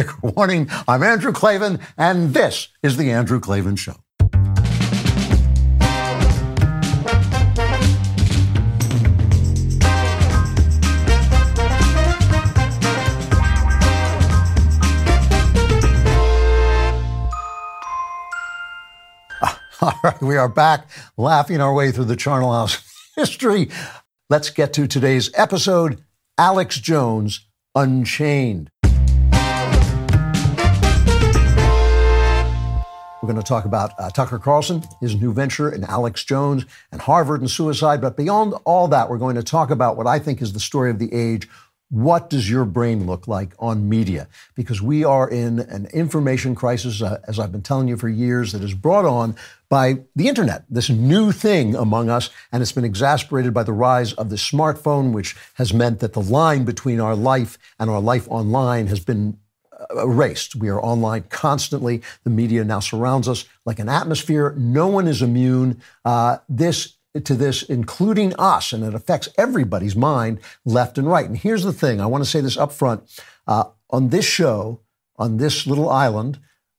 Trigger warning. I'm Andrew Klavan, and this is The Andrew Klavan Show. All right, we are back laughing our way through the Charnel House history. Let's get to today's episode Alex Jones Unchained. Going to talk about uh, Tucker Carlson, his new venture, and Alex Jones, and Harvard and suicide. But beyond all that, we're going to talk about what I think is the story of the age what does your brain look like on media? Because we are in an information crisis, uh, as I've been telling you for years, that is brought on by the internet, this new thing among us, and it's been exasperated by the rise of the smartphone, which has meant that the line between our life and our life online has been erased. We are online constantly. The media now surrounds us like an atmosphere. No one is immune. Uh, this to this, including us, and it affects everybody's mind, left and right. And here's the thing I want to say this up front. Uh, on this show, on this little island,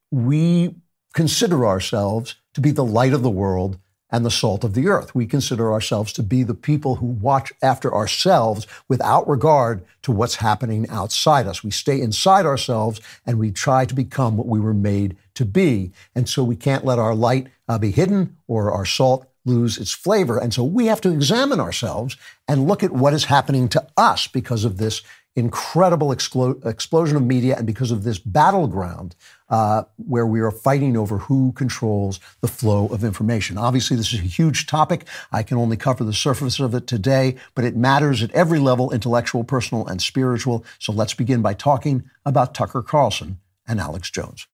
we consider ourselves to be the light of the world and the salt of the earth. We consider ourselves to be the people who watch after ourselves without regard to what's happening outside us. We stay inside ourselves and we try to become what we were made to be. And so we can't let our light uh, be hidden or our salt lose its flavor. And so we have to examine ourselves and look at what is happening to us because of this incredible explo- explosion of media and because of this battleground uh, where we are fighting over who controls the flow of information. Obviously, this is a huge topic. I can only cover the surface of it today, but it matters at every level intellectual, personal, and spiritual. So let's begin by talking about Tucker Carlson and Alex Jones.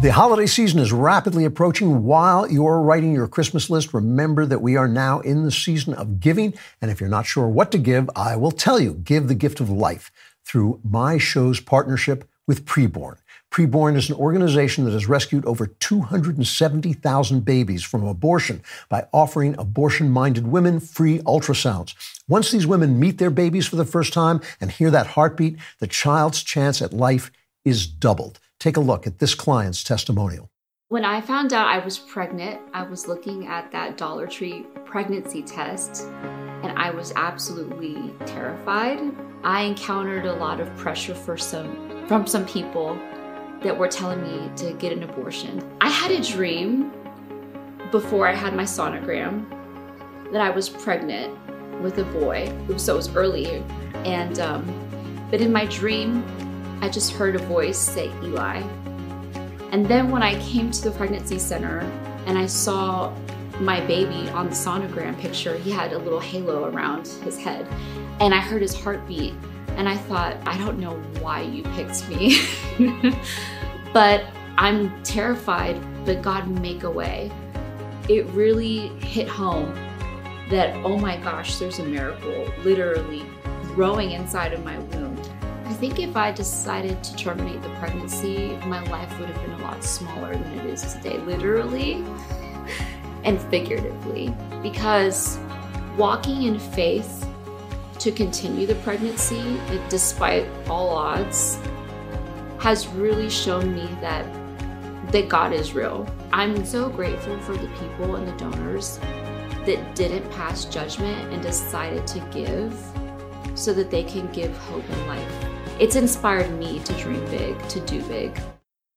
The holiday season is rapidly approaching. While you're writing your Christmas list, remember that we are now in the season of giving. And if you're not sure what to give, I will tell you give the gift of life through my show's partnership with Preborn. Preborn is an organization that has rescued over 270,000 babies from abortion by offering abortion minded women free ultrasounds. Once these women meet their babies for the first time and hear that heartbeat, the child's chance at life is doubled. Take a look at this client's testimonial. When I found out I was pregnant, I was looking at that Dollar Tree pregnancy test and I was absolutely terrified. I encountered a lot of pressure for some from some people that were telling me to get an abortion. I had a dream before I had my sonogram that I was pregnant with a boy. So it was early, and um, but in my dream, I just heard a voice say Eli. And then when I came to the pregnancy center and I saw my baby on the sonogram picture, he had a little halo around his head. And I heard his heartbeat. And I thought, I don't know why you picked me. but I'm terrified, but God make a way. It really hit home that, oh my gosh, there's a miracle literally growing inside of my womb I think if I decided to terminate the pregnancy, my life would have been a lot smaller than it is today, literally and figuratively. Because walking in faith to continue the pregnancy, despite all odds, has really shown me that that God is real. I'm so grateful for the people and the donors that didn't pass judgment and decided to give so that they can give hope and life it's inspired me to dream big, to do big.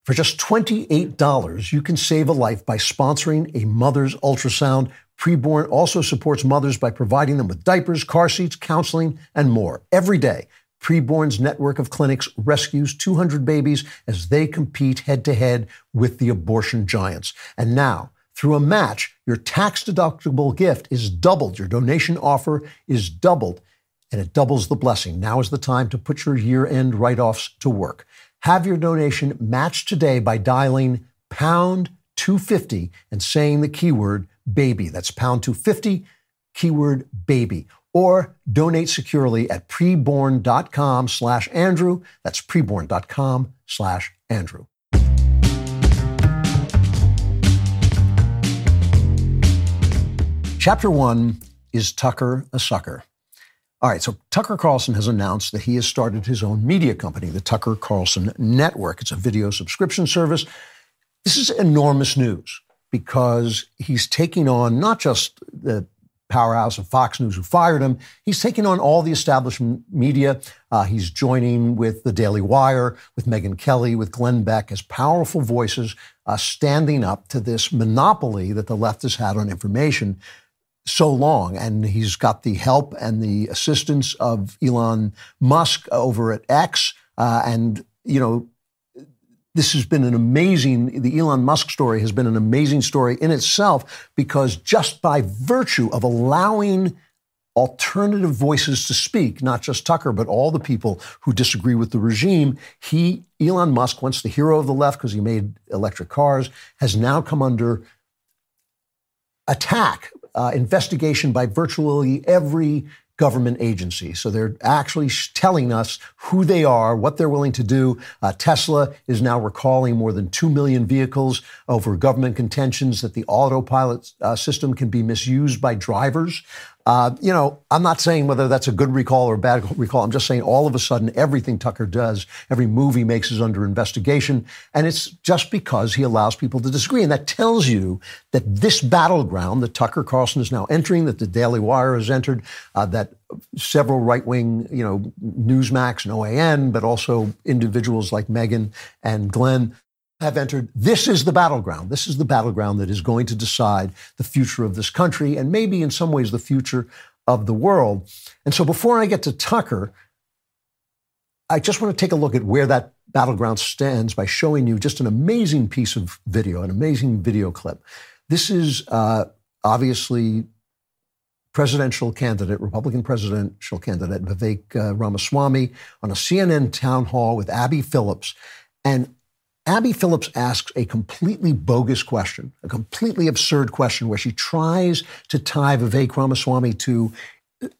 For just $28, you can save a life by sponsoring a mother's ultrasound. Preborn also supports mothers by providing them with diapers, car seats, counseling, and more. Every day, Preborn's network of clinics rescues 200 babies as they compete head to head with the abortion giants. And now, through a match, your tax deductible gift is doubled. Your donation offer is doubled and it doubles the blessing. Now is the time to put your year end write offs to work. Have your donation matched today by dialing pound 250 and saying the keyword baby. That's pound 250, keyword baby. Or donate securely at preborn.com slash Andrew. That's preborn.com slash Andrew. Chapter one is Tucker a Sucker? All right, so Tucker Carlson has announced that he has started his own media company, the Tucker Carlson Network. It's a video subscription service. This is enormous news because he's taking on not just the powerhouse of Fox News who fired him, he's taking on all the establishment media. Uh, he's joining with the Daily Wire, with Megyn Kelly, with Glenn Beck as powerful voices uh, standing up to this monopoly that the left has had on information so long. And he's got the help and the assistance of Elon Musk over at X. Uh, and, you know, this has been an amazing, the Elon Musk story has been an amazing story in itself because just by virtue of allowing alternative voices to speak, not just Tucker, but all the people who disagree with the regime. He, Elon Musk, once the hero of the left because he made electric cars, has now come under attack uh, investigation by virtually every government agency. So they're actually telling us who they are, what they're willing to do. Uh, Tesla is now recalling more than 2 million vehicles over government contentions that the autopilot uh, system can be misused by drivers. Uh, you know, I'm not saying whether that's a good recall or a bad recall. I'm just saying all of a sudden everything Tucker does, every move he makes is under investigation. And it's just because he allows people to disagree. And that tells you that this battleground that Tucker Carlson is now entering, that the Daily Wire has entered, uh, that several right wing, you know, Newsmax and OAN, but also individuals like Megyn and Glenn have entered. This is the battleground. This is the battleground that is going to decide the future of this country and maybe in some ways the future of the world. And so before I get to Tucker, I just want to take a look at where that battleground stands by showing you just an amazing piece of video, an amazing video clip. This is uh, obviously presidential candidate, Republican presidential candidate Vivek uh, Ramaswamy on a CNN town hall with Abby Phillips. And Abby Phillips asks a completely bogus question, a completely absurd question, where she tries to tie Vivek Ramaswamy to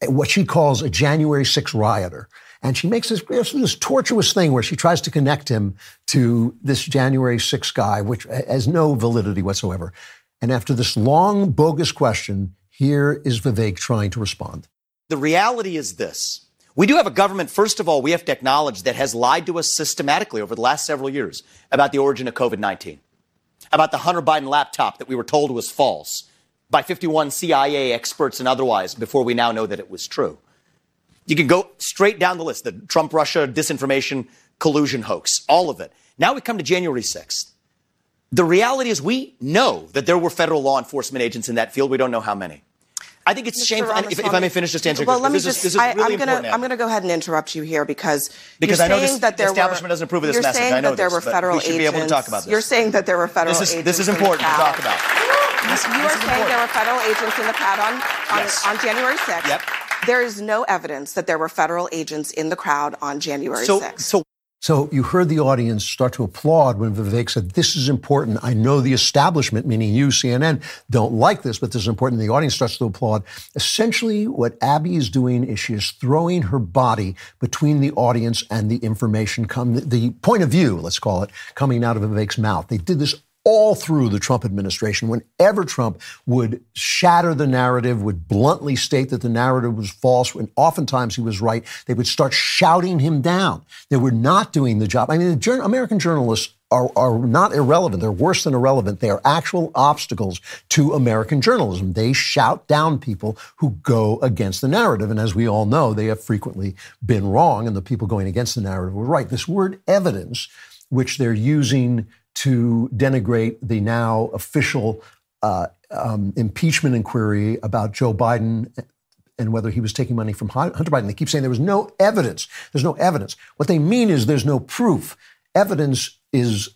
what she calls a January 6 rioter. And she makes this, this tortuous thing where she tries to connect him to this January 6 guy, which has no validity whatsoever. And after this long, bogus question, here is Vivek trying to respond. The reality is this we do have a government, first of all, we have to acknowledge that has lied to us systematically over the last several years about the origin of COVID 19, about the Hunter Biden laptop that we were told was false by 51 CIA experts and otherwise before we now know that it was true. You can go straight down the list the Trump Russia disinformation collusion hoax, all of it. Now we come to January 6th. The reality is we know that there were federal law enforcement agents in that field. We don't know how many. I think it's Mr. shameful. If, if, I may finish just answering. Well, let me this just. Is, this is I, really am going to. I'm going to go ahead and interrupt you here because because you're I know saying this, that there the establishment were, doesn't approve of this you're message. Saying I know that there this, were federal we should agents. be able to talk about this. You're saying that there were federal this is, agents. This is important to talk about. This, you are saying there were federal agents in the crowd on on, yes. on January 6th. Yep. There is no evidence that there were federal agents in the crowd on January so, 6th. So so you heard the audience start to applaud when Vivek said, This is important. I know the establishment, meaning you, CNN, don't like this, but this is important. The audience starts to applaud. Essentially, what Abby is doing is she is throwing her body between the audience and the information, come, the point of view, let's call it, coming out of Vivek's mouth. They did this all through the Trump administration, whenever Trump would shatter the narrative, would bluntly state that the narrative was false, and oftentimes he was right, they would start shouting him down. They were not doing the job. I mean, the American journalists are, are not irrelevant. They're worse than irrelevant. They are actual obstacles to American journalism. They shout down people who go against the narrative. And as we all know, they have frequently been wrong, and the people going against the narrative were right. This word evidence, which they're using to denigrate the now official uh, um, impeachment inquiry about Joe Biden and whether he was taking money from Hunter Biden. They keep saying there was no evidence. There's no evidence. What they mean is there's no proof. Evidence is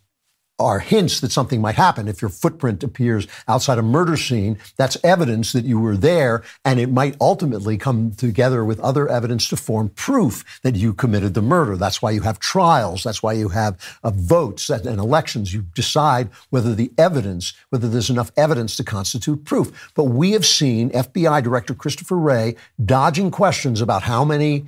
are hints that something might happen. If your footprint appears outside a murder scene, that's evidence that you were there, and it might ultimately come together with other evidence to form proof that you committed the murder. That's why you have trials. That's why you have uh, votes and elections. You decide whether the evidence, whether there's enough evidence to constitute proof. But we have seen FBI Director Christopher Wray dodging questions about how many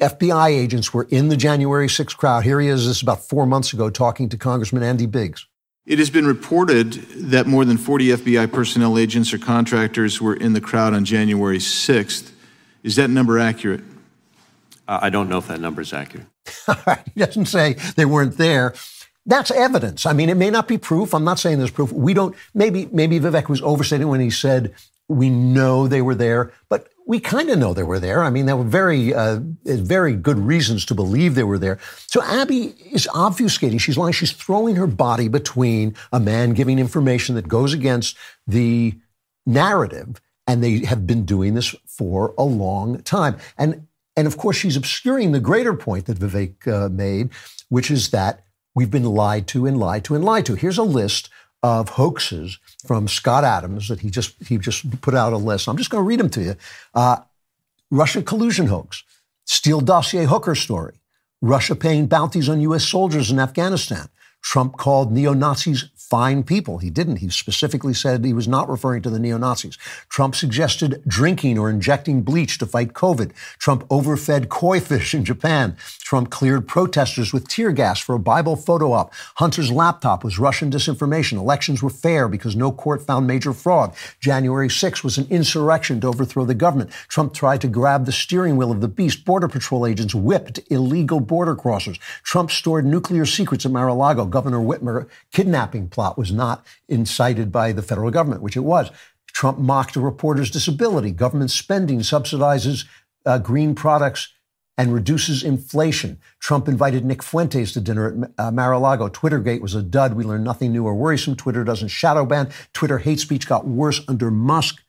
FBI agents were in the January 6th crowd. Here he is, this is about four months ago, talking to Congressman Andy Biggs. It has been reported that more than 40 FBI personnel agents or contractors were in the crowd on January 6th. Is that number accurate? Uh, I don't know if that number is accurate. All right. He doesn't say they weren't there. That's evidence. I mean, it may not be proof. I'm not saying there's proof. We don't. Maybe maybe Vivek was overstating when he said we know they were there, but we kind of know they were there. I mean, there were very, uh, very good reasons to believe they were there. So Abby is obfuscating. She's lying. She's throwing her body between a man giving information that goes against the narrative, and they have been doing this for a long time. And and of course, she's obscuring the greater point that Vivek uh, made, which is that we've been lied to and lied to and lied to. Here's a list of hoaxes from Scott Adams that he just he just put out a list. I'm just going to read them to you. Uh, Russia collusion hoax, Steele dossier hooker story, Russia paying bounties on U.S. soldiers in Afghanistan. Trump called neo Nazis fine people. He didn't. He specifically said he was not referring to the neo Nazis. Trump suggested drinking or injecting bleach to fight COVID. Trump overfed koi fish in Japan. Trump cleared protesters with tear gas for a Bible photo op. Hunter's laptop was Russian disinformation. Elections were fair because no court found major fraud. January 6 was an insurrection to overthrow the government. Trump tried to grab the steering wheel of the beast. Border Patrol agents whipped illegal border crossers. Trump stored nuclear secrets at Mar-a-Lago. Governor Whitmer kidnapping plot was not incited by the federal government, which it was. Trump mocked a reporter's disability. Government spending subsidizes uh, green products and reduces inflation. Trump invited Nick Fuentes to dinner at uh, Mar-a-Lago. Twittergate was a dud. We learned nothing new or worrisome. Twitter doesn't shadow ban. Twitter hate speech got worse under Musk.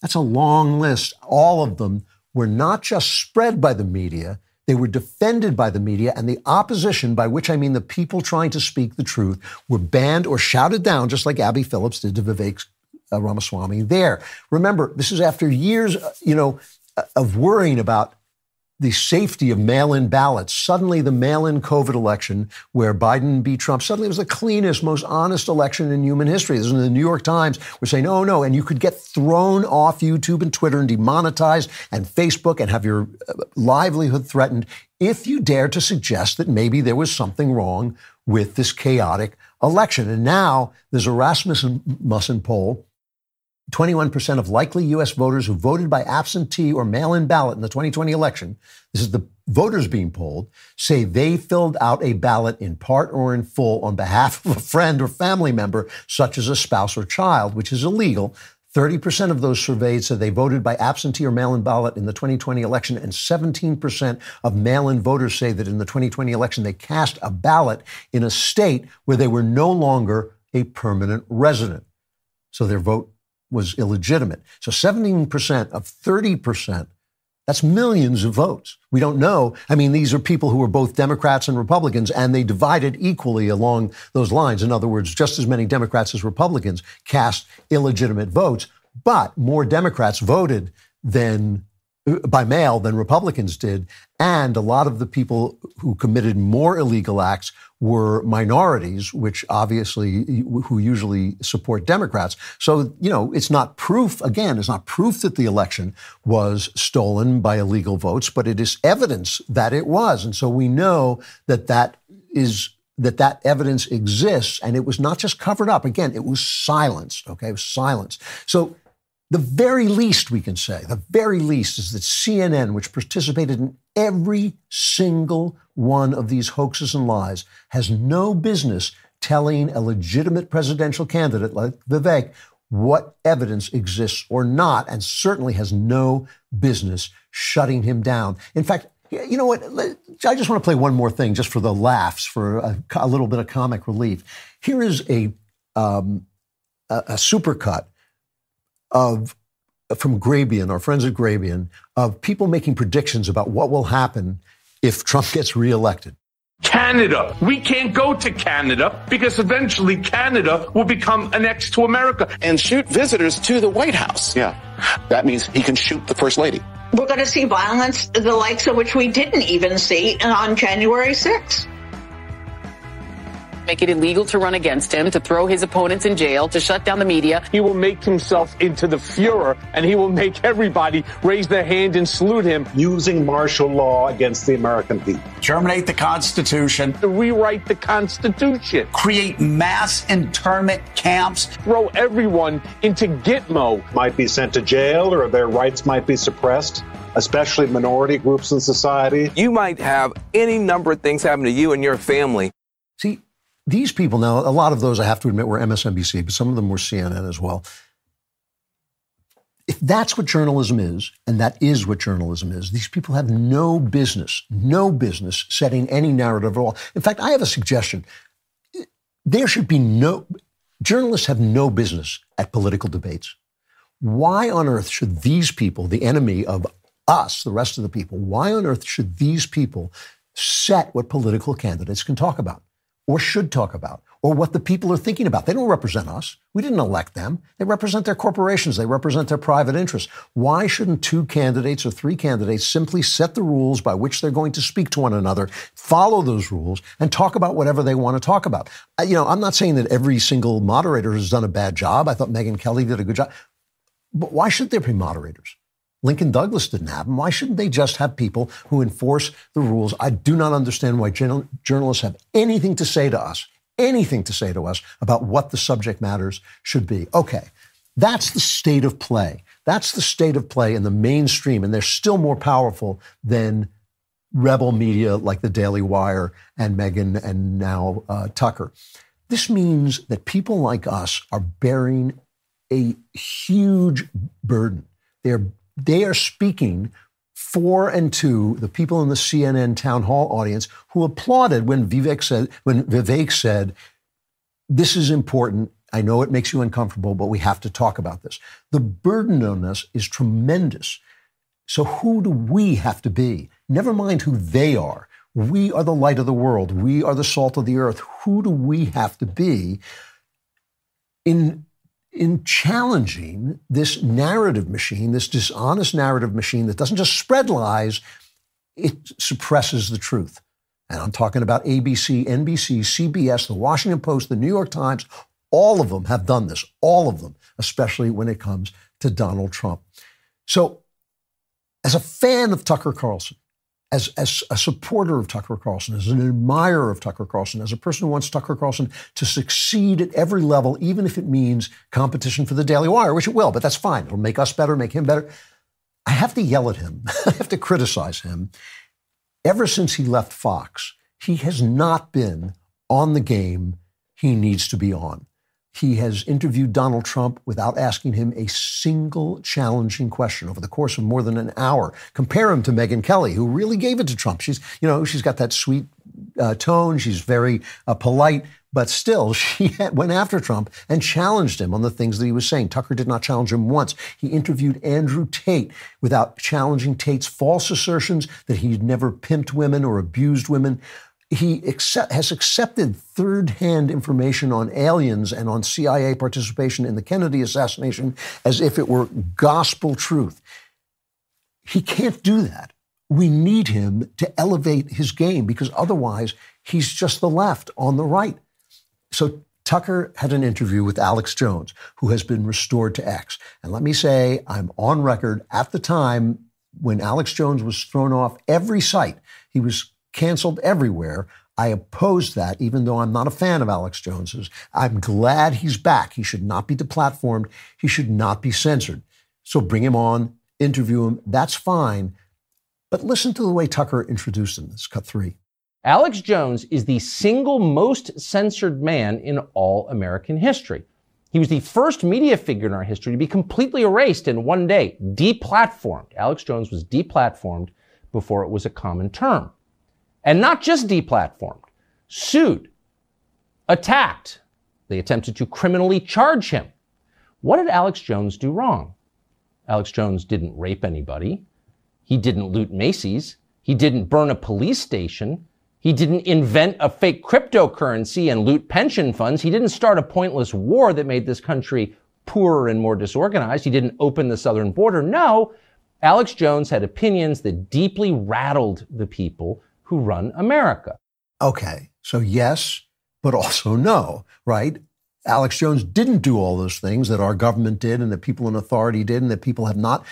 That's a long list. All of them were not just spread by the media, they were defended by the media, and the opposition, by which I mean the people trying to speak the truth, were banned or shouted down, just like Abby Phillips did to Vivek uh, Ramaswamy there. Remember, this is after years, uh, you know, uh, of worrying about the safety of mail-in ballots. Suddenly, the mail-in COVID election, where Biden beat Trump, suddenly it was the cleanest, most honest election in human history. This is in the New York Times. We're saying, oh no, and you could get thrown off YouTube and Twitter and demonetized and Facebook and have your uh, livelihood threatened if you dare to suggest that maybe there was something wrong with this chaotic election. And now there's a Rasmussen poll 21% of likely U.S. voters who voted by absentee or mail in ballot in the 2020 election, this is the voters being polled, say they filled out a ballot in part or in full on behalf of a friend or family member, such as a spouse or child, which is illegal. 30% of those surveyed said they voted by absentee or mail in ballot in the 2020 election, and 17% of mail in voters say that in the 2020 election they cast a ballot in a state where they were no longer a permanent resident. So their vote was illegitimate. So 17% of 30%, that's millions of votes. We don't know. I mean, these are people who are both Democrats and Republicans, and they divided equally along those lines. In other words, just as many Democrats as Republicans cast illegitimate votes, but more Democrats voted than by mail than Republicans did. And a lot of the people who committed more illegal acts were minorities, which obviously, who usually support Democrats. So, you know, it's not proof, again, it's not proof that the election was stolen by illegal votes, but it is evidence that it was. And so we know that that is that that evidence exists and it was not just covered up. Again, it was silenced. Okay. It was silenced. So the very least we can say, the very least is that CNN, which participated in every single one of these hoaxes and lies, has no business telling a legitimate presidential candidate like Vivek what evidence exists or not, and certainly has no business shutting him down. In fact, you know what? I just want to play one more thing just for the laughs, for a, a little bit of comic relief. Here is a, um, a, a supercut of from Grabien, our friends at Grabien, of people making predictions about what will happen if Trump gets reelected. Canada. We can't go to Canada because eventually Canada will become annexed to America. And shoot visitors to the White House. Yeah. That means he can shoot the First Lady. We're going to see violence, the likes of which we didn't even see on January 6th make it illegal to run against him, to throw his opponents in jail, to shut down the media. He will make himself into the Fuhrer and he will make everybody raise their hand and salute him. Using martial law against the American people. Terminate the Constitution. To rewrite the Constitution. Create mass internment camps. Throw everyone into Gitmo. Might be sent to jail or their rights might be suppressed. especially minority groups in society. You might have any number of things happen to you and your family. These people now, a lot of those I have to admit were MSNBC, but some of them were CNN as well. If that's what journalism is, and that is what journalism is, these people have no business, no business setting any narrative at all. In fact, I have a suggestion. There should be no, journalists have no business at political debates. Why on earth should these people, the enemy of us, the rest of the people, why on earth should these people set what political candidates can talk about? Or should talk about or what the people are thinking about. They don't represent us. We didn't elect them. They represent their corporations. They represent their private interests. Why shouldn't two candidates or three candidates simply set the rules by which they're going to speak to one another, follow those rules, and talk about whatever they want to talk about? You know, I'm not saying that every single moderator has done a bad job. I thought Megyn Kelly did a good job. But why should there be moderators? Lincoln Douglas didn't have them. Why shouldn't they just have people who enforce the rules? I do not understand why journalists have anything to say to us, anything to say to us about what the subject matters should be. Okay, that's the state of play. That's the state of play in the mainstream, and they're still more powerful than rebel media like the Daily Wire and Megyn and now uh, Tucker. This means that people like us are bearing a huge burden. They're they are speaking for and to the people in the CNN town hall audience who applauded when Vivek said, when Vivek said, this is important. I know it makes you uncomfortable, but we have to talk about this. The burden on us is tremendous. So who do we have to be? Never mind who they are. We are the light of the world. We are the salt of the earth. Who do we have to be in in challenging this narrative machine, this dishonest narrative machine that doesn't just spread lies, it suppresses the truth. And I'm talking about ABC, NBC, CBS, the Washington Post, the New York Times. All of them have done this, all of them, especially when it comes to Donald Trump. So, as a fan of Tucker Carlson, as, as a supporter of Tucker Carlson, as an admirer of Tucker Carlson, as a person who wants Tucker Carlson to succeed at every level, even if it means competition for the Daily Wire, which it will, but that's fine. It'll make us better, make him better. I have to yell at him. I have to criticize him. Ever since he left Fox, he has not been on the game he needs to be on. He has interviewed Donald Trump without asking him a single challenging question over the course of more than an hour. Compare him to Megyn Kelly, who really gave it to Trump. She's, you know, she's got that sweet uh, tone. She's very uh, polite, but still, she went after Trump and challenged him on the things that he was saying. Tucker did not challenge him once. He interviewed Andrew Tate without challenging Tate's false assertions that he'd never pimped women or abused women he accept, has accepted third hand information on aliens and on CIA participation in the Kennedy assassination as if it were gospel truth. He can't do that. We need him to elevate his game because otherwise he's just the left on the right. So Tucker had an interview with Alex Jones, who has been restored to X. And let me say, I'm on record at the time when Alex Jones was thrown off every site. He was canceled everywhere. I oppose that, even though I'm not a fan of Alex Jones's. I'm glad he's back. He should not be deplatformed. He should not be censored. So bring him on, interview him. That's fine. But listen to the way Tucker introduced him. This cut three. Alex Jones is the single most censored man in all American history. He was the first media figure in our history to be completely erased in one day, deplatformed. Alex Jones was deplatformed before it was a common term. And not just deplatformed, sued, attacked. They attempted to criminally charge him. What did Alex Jones do wrong? Alex Jones didn't rape anybody. He didn't loot Macy's. He didn't burn a police station. He didn't invent a fake cryptocurrency and loot pension funds. He didn't start a pointless war that made this country poorer and more disorganized. He didn't open the southern border. No, Alex Jones had opinions that deeply rattled the people who run America. Okay, so yes, but also no, right? Alex Jones didn't do all those things that our government did and that people in authority did and that people have not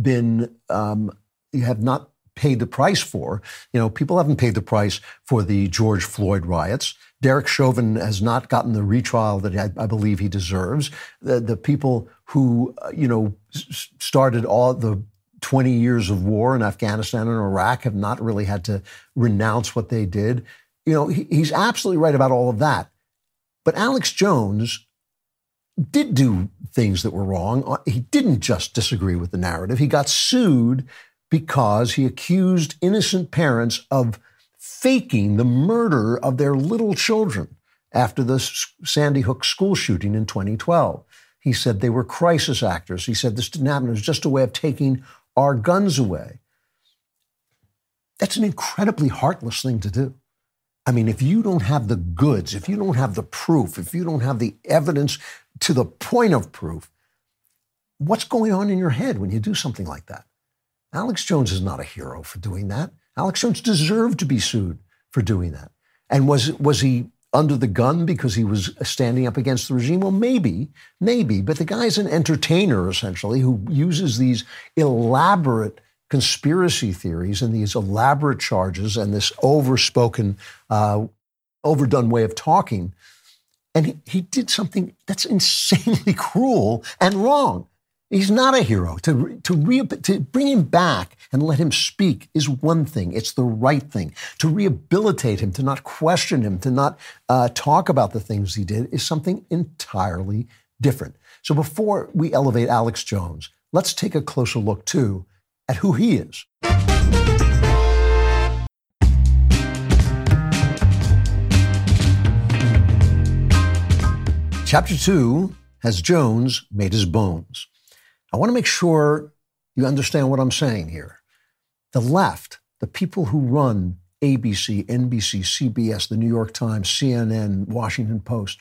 been, um, have not paid the price for. You know, people haven't paid the price for the George Floyd riots. Derek Chauvin has not gotten the retrial that I, I believe he deserves. The, the people who, uh, you know, started all the 20 years of war in Afghanistan and Iraq, have not really had to renounce what they did. You know, he, he's absolutely right about all of that. But Alex Jones did do things that were wrong. Uh, he didn't just disagree with the narrative. He got sued because he accused innocent parents of faking the murder of their little children after the Sandy Hook school shooting in 2012. He said they were crisis actors. He said this didn't happen. It was just a way of taking our guns away. That's an incredibly heartless thing to do. I mean, if you don't have the goods, if you don't have the proof, if you don't have the evidence to the point of proof, what's going on in your head when you do something like that? Alex Jones is not a hero for doing that. Alex Jones deserved to be sued for doing that. And was, was he under the gun because he was standing up against the regime? Well, maybe, maybe. But the guy's an entertainer, essentially, who uses these elaborate conspiracy theories and these elaborate charges and this overspoken, uh, overdone way of talking. And he, he did something that's insanely cruel and wrong. He's not a hero. To, to, re, to bring him back and let him speak is one thing. It's the right thing. To rehabilitate him, to not question him, to not uh, talk about the things he did is something entirely different. So before we elevate Alex Jones, let's take a closer look, too, at who he is. Chapter 2 has Jones made his bones. I want to make sure you understand what I'm saying here. The left, the people who run ABC, NBC, CBS, the New York Times, CNN, Washington Post,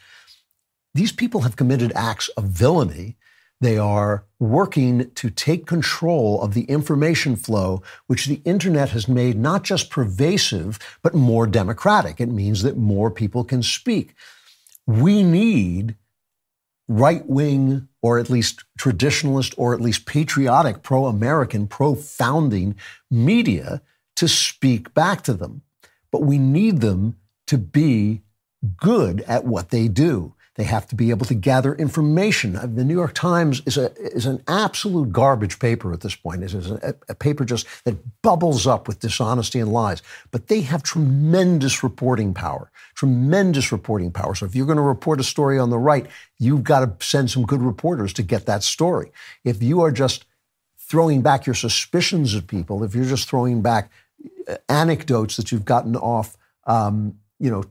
these people have committed acts of villainy. They are working to take control of the information flow, which the internet has made not just pervasive, but more democratic. It means that more people can speak. We need right wing or at least traditionalist or at least patriotic, pro American, pro founding media to speak back to them. But we need them to be good at what they do. They have to be able to gather information. Uh, the New York Times is a is an absolute garbage paper at this point. It is a, a paper just that bubbles up with dishonesty and lies. But they have tremendous reporting power. Tremendous reporting power. So if you're going to report a story on the right, you've got to send some good reporters to get that story. If you are just throwing back your suspicions of people, if you're just throwing back uh, anecdotes that you've gotten off, um, you know,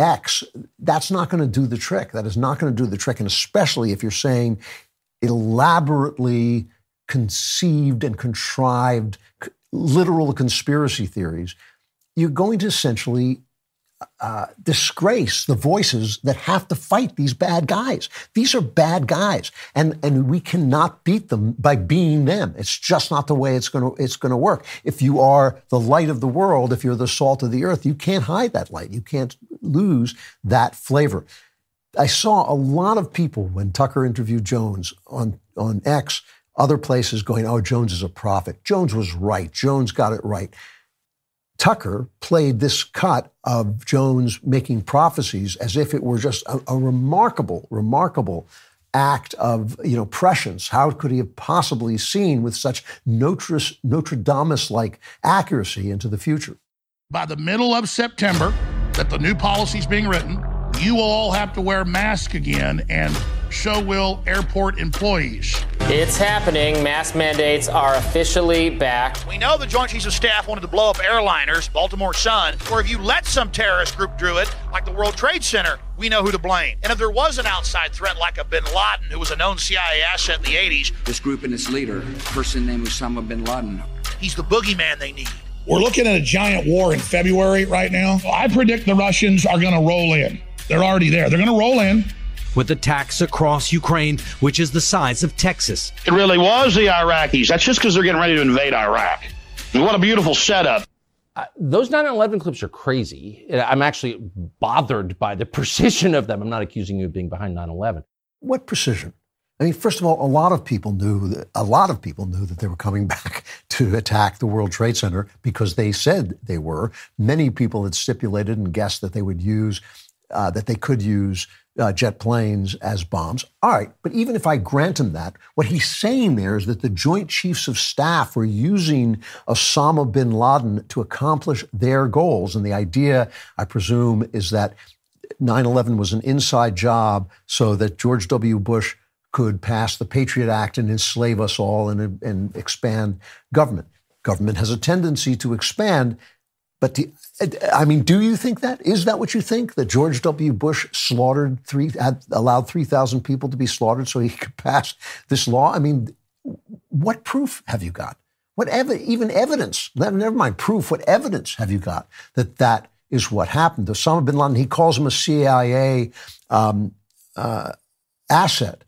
X, that's not going to do the trick. That is not going to do the trick. And especially if you're saying elaborately conceived and contrived literal conspiracy theories, you're going to essentially uh, disgrace the voices that have to fight these bad guys. These are bad guys, and and we cannot beat them by being them. It's just not the way it's going to it's going to work. If you are the light of the world, if you're the salt of the earth, you can't hide that light. You can't lose that flavor. I saw a lot of people when Tucker interviewed Jones on on X, other places going, "Oh, Jones is a prophet. Jones was right. Jones got it right." Tucker played this cut of Jones making prophecies as if it were just a, a remarkable, remarkable act of you know prescience. How could he have possibly seen with such Notre, Notre Dame-like accuracy into the future? By the middle of September, that the new policy is being written, you will all have to wear masks again, and so will airport employees. It's happening. Mask mandates are officially back. We know the Joint Chiefs of Staff wanted to blow up airliners, Baltimore Sun, or if you let some terrorist group do it, like the World Trade Center, we know who to blame. And if there was an outside threat like a bin Laden, who was a known CIA asset in the 80s, this group and its leader, person named Osama bin Laden, he's the boogeyman they need. We're looking at a giant war in February right now. I predict the Russians are going to roll in. They're already there. They're going to roll in. With attacks across Ukraine, which is the size of Texas. It really was the Iraqis. That's just because they're getting ready to invade Iraq. what a beautiful setup. Uh, those 9 11 clips are crazy. I'm actually bothered by the precision of them. I'm not accusing you of being behind 9 11. What precision? I mean, first of all, a lot of people knew that a lot of people knew that they were coming back to attack the World Trade Center because they said they were. Many people had stipulated and guessed that they would use uh, that they could use uh, jet planes as bombs. All right, but even if I grant him that, what he's saying there is that the Joint Chiefs of Staff were using Osama bin Laden to accomplish their goals. And the idea, I presume, is that 9 11 was an inside job so that George W. Bush could pass the Patriot Act and enslave us all and, and expand government. Government has a tendency to expand, but the, I mean, do you think that? Is that what you think? That George W. Bush slaughtered three, had allowed 3,000 people to be slaughtered so he could pass this law? I mean, what proof have you got? What ev- even evidence, never mind proof, what evidence have you got that that is what happened? Osama bin Laden, he calls him a CIA um, uh, asset,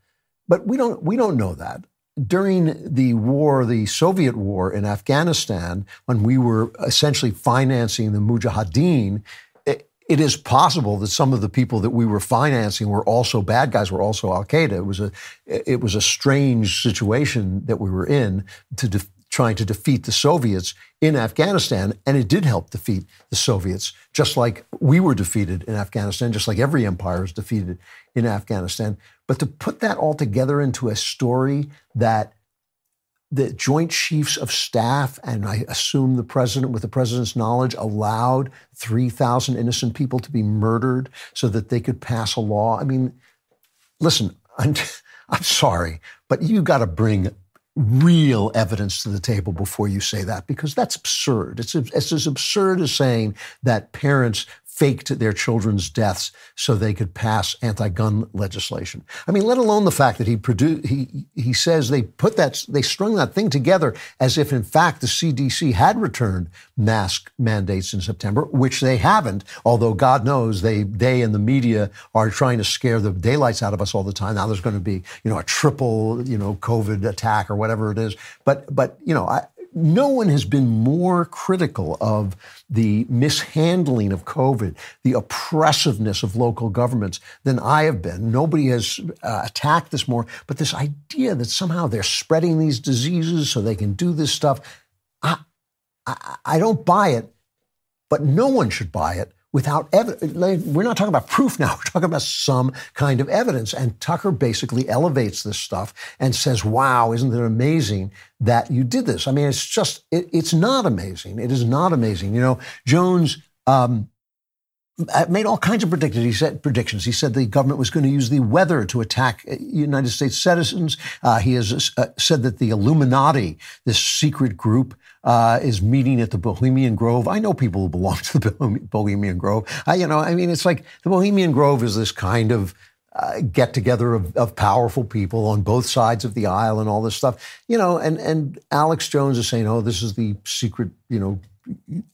but we don't, we don't know that during the war, the Soviet war in Afghanistan, when we were essentially financing the Mujahideen, it, it is possible that some of the people that we were financing were also bad guys, were also Al Qaeda. It was a, it was a strange situation that we were in to trying to defeat the Soviets in Afghanistan, and it did help defeat the Soviets, just like we were defeated in Afghanistan, just like every empire is defeated in Afghanistan. But to put that all together into a story that the Joint Chiefs of Staff, and I assume the president, with the president's knowledge, allowed 3,000 innocent people to be murdered so that they could pass a law. I mean, listen, I'm, I'm sorry, but you got to bring real evidence to the table before you say that because that's absurd. It's, it's as absurd as saying that parents faked their children's deaths so they could pass anti-gun legislation. I mean, let alone the fact that he produced, he, he says they put that, they strung that thing together as if in fact the CDC had returned mask mandates in September, which they haven't, although God knows they, they and the media are trying to scare the daylights out of us all the time. Now there's going to be, you know, a triple, you know, COVID attack or whatever it is. But, but, you know, I, no one has been more critical of the mishandling of COVID, the oppressiveness of local governments than I have been. Nobody has uh, attacked this more, but this idea that somehow they're spreading these diseases so they can do this stuff, I, I, I don't buy it, but no one should buy it without evidence. We're not talking about proof now. We're talking about some kind of evidence. And Tucker basically elevates this stuff and says, wow, isn't it amazing that you did this? I mean, it's just, it, it's not amazing. It is not amazing. You know, Jones, um, made all kinds of predictions. He said predictions. He said the government was going to use the weather to attack uh, United States citizens. Uh, he has uh, said that the Illuminati, this secret group, uh, is meeting at the Bohemian Grove. I know people who belong to the Bohemian Grove. I, you know, I mean, it's like the Bohemian Grove is this kind of uh, get together of, of, powerful people on both sides of the aisle and all this stuff. You know, and and Alex Jones is saying, "Oh, this is the secret, you know,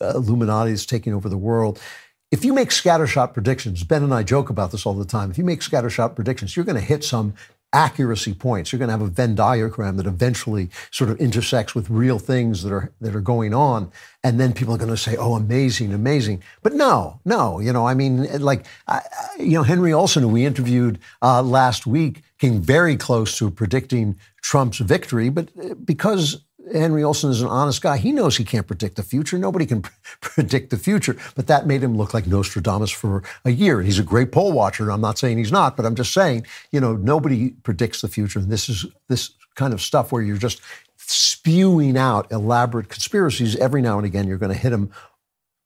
Illuminati is taking over the world." If you make scattershot predictions, Ben and I joke about this all the time. If you make scattershot predictions, you're going to hit some accuracy points. You're going to have a Venn diagram that eventually sort of intersects with real things that are that are going on, and then people are going to say, "Oh, amazing, amazing." But no, no, you know, I mean, like, I, you know, Henry Olsen, who we interviewed uh, last week, came very close to predicting Trump's victory, but uh, because Henry Olsen is an honest guy. He knows he can't predict the future. Nobody can predict the future. But that made him look like Nostradamus for a year. He's a great poll watcher. I'm not saying he's not, but I'm just saying, you know, nobody predicts the future. And this is this kind of stuff where you're just spewing out elaborate conspiracies. Every now and again, you're going to hit him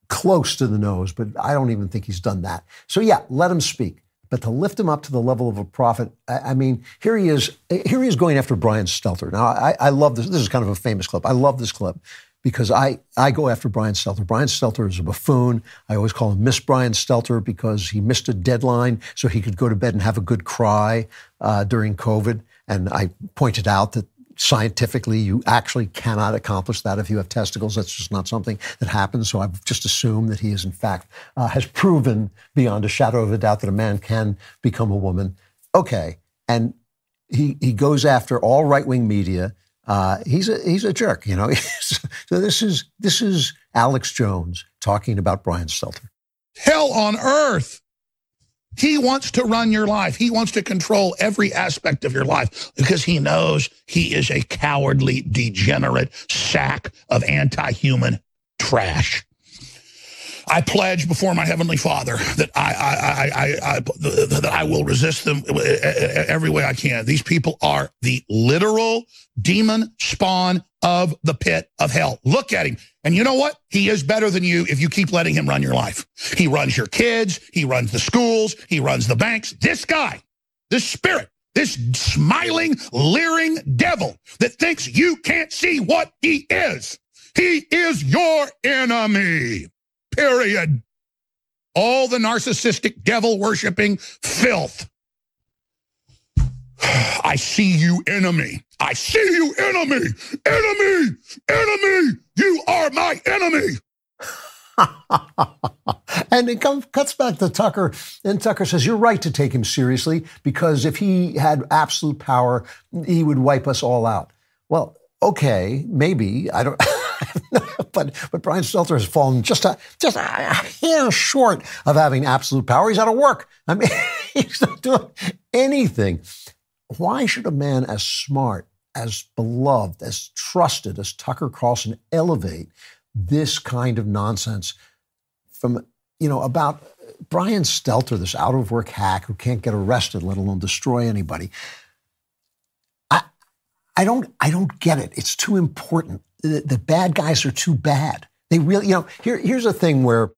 close to the nose, but I don't even think he's done that. So yeah, let him speak. But to lift him up to the level of a prophet, I, I mean, here he is. Here he is going after Brian Stelter. Now, I, I love this. This is kind of a famous clip. I love this clip because I, I go after Brian Stelter. Brian Stelter is a buffoon. I always call him Miss Brian Stelter because he missed a deadline so he could go to bed and have a good cry uh, during COVID. And I pointed out that scientifically, you actually cannot accomplish that if you have testicles. That's just not something that happens. So I've just assumed that he is, in fact, uh, has proven beyond a shadow of a doubt that a man can become a woman. Okay. And he, he goes after all right wing media. Uh, he's a he's a jerk, you know. so this is this is Alex Jones talking about Brian Stelter. Hell on earth he wants to run your life. He wants to control every aspect of your life because he knows he is a cowardly, degenerate sack of anti-human trash. I pledge before my heavenly Father that I, I, I, I, that I will resist them every way I can. These people are the literal demon spawn of the pit of hell. Look at him. And you know what? He is better than you if you keep letting him run your life. He runs your kids. He runs the schools. He runs the banks. This guy, this spirit, this smiling, leering devil that thinks you can't see what he is. He is your enemy. Period. All the narcissistic, devil worshiping filth. I see you, enemy. I see you, enemy. Enemy. Enemy. You are my enemy. and it cuts back to Tucker, and Tucker says, You're right to take him seriously because if he had absolute power, he would wipe us all out. Well, okay, maybe. I don't. but but Brian Stelter has fallen just a just a hair short of having absolute power. He's out of work. I mean, he's not doing anything. Why should a man as smart, as beloved, as trusted as Tucker Carlson elevate this kind of nonsense from you know about Brian Stelter, this out of work hack who can't get arrested, let alone destroy anybody? I don't I don't get it. It's too important the, the bad guys are too bad. They really, you know, here, here's a thing where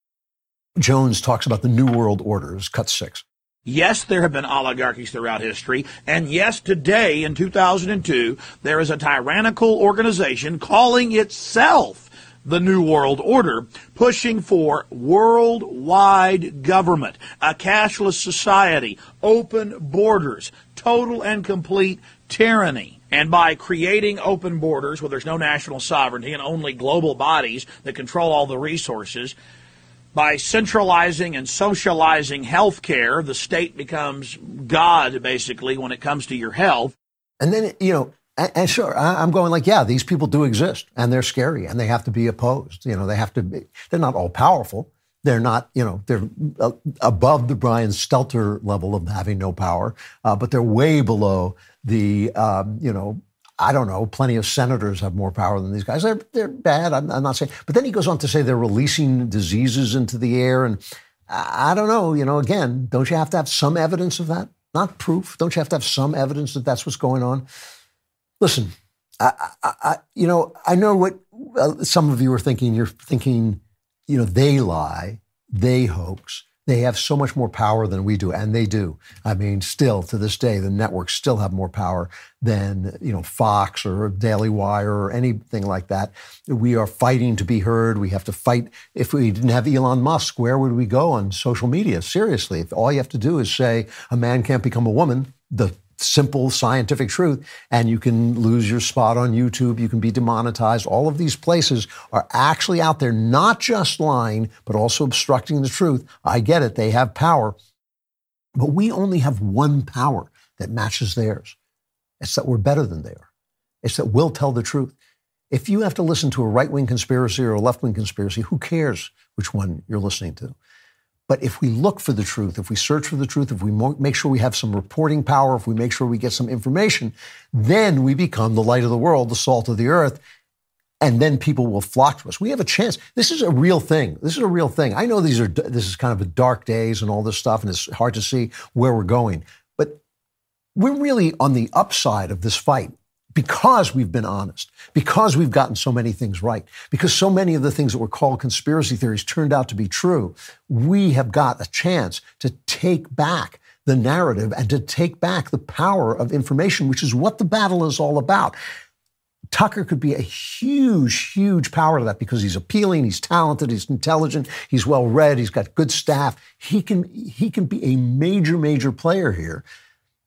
Jones talks about the New World Order, cut six. Yes, there have been oligarchies throughout history. And yes, today in 2002, there is a tyrannical organization calling itself the New World Order, pushing for worldwide government, a cashless society, open borders, total and complete tyranny. And by creating open borders where there's no national sovereignty and only global bodies that control all the resources, by centralizing and socializing health care, the state becomes God, basically, when it comes to your health. And then, you know, and, and sure, I'm going like, yeah, these people do exist and they're scary and they have to be opposed. You know, they have to be, they're not all powerful. They're not, you know, they're uh, above the Brian Stelter level of having no power, uh, but they're way below the, um, you know, I don't know, plenty of senators have more power than these guys. They're, they're bad. I'm, I'm, not saying. But then he goes on to say they're releasing diseases into the air. And I, I don't know, you know, again, don't you have to have some evidence of that? Not proof. Don't you have to have some evidence that that's what's going on? Listen, I, I, you know, I know what uh, some of you are thinking. You're thinking, you know, they lie, they hoax. They have so much more power than we do, and they do. I mean, still to this day, the networks still have more power than you know Fox or Daily Wire or anything like that. We are fighting to be heard. We have to fight. If we didn't have Elon Musk, where would we go on social media? Seriously, if all you have to do is say a man can't become a woman, the simple scientific truth, and you can lose your spot on YouTube. You can be demonetized. All of these places are actually out there, not just lying, but also obstructing the truth. I get it. They have power. But we only have one power that matches theirs. It's that we're better than they are. It's that we'll tell the truth. If you have to listen to a right wing conspiracy or a left wing conspiracy, who cares which one you're listening to? But if we look for the truth, if we search for the truth, if we make sure we have some reporting power, if we make sure we get some information, then we become the light of the world, the salt of the earth, and then people will flock to us. We have a chance. This is a real thing. This is a real thing. I know these are this is kind of a dark days and all this stuff, and it's hard to see where we're going. But we're really on the upside of this fight because we've been honest, because we've gotten so many things right, because so many of the things that were called conspiracy theories turned out to be true, we have got a chance to take back the narrative and to take back the power of information, which is what the battle is all about. Tucker could be a huge, huge power to that because he's appealing, he's talented, he's intelligent, he's well read, he's got good staff. He can, he can be a major, major player here.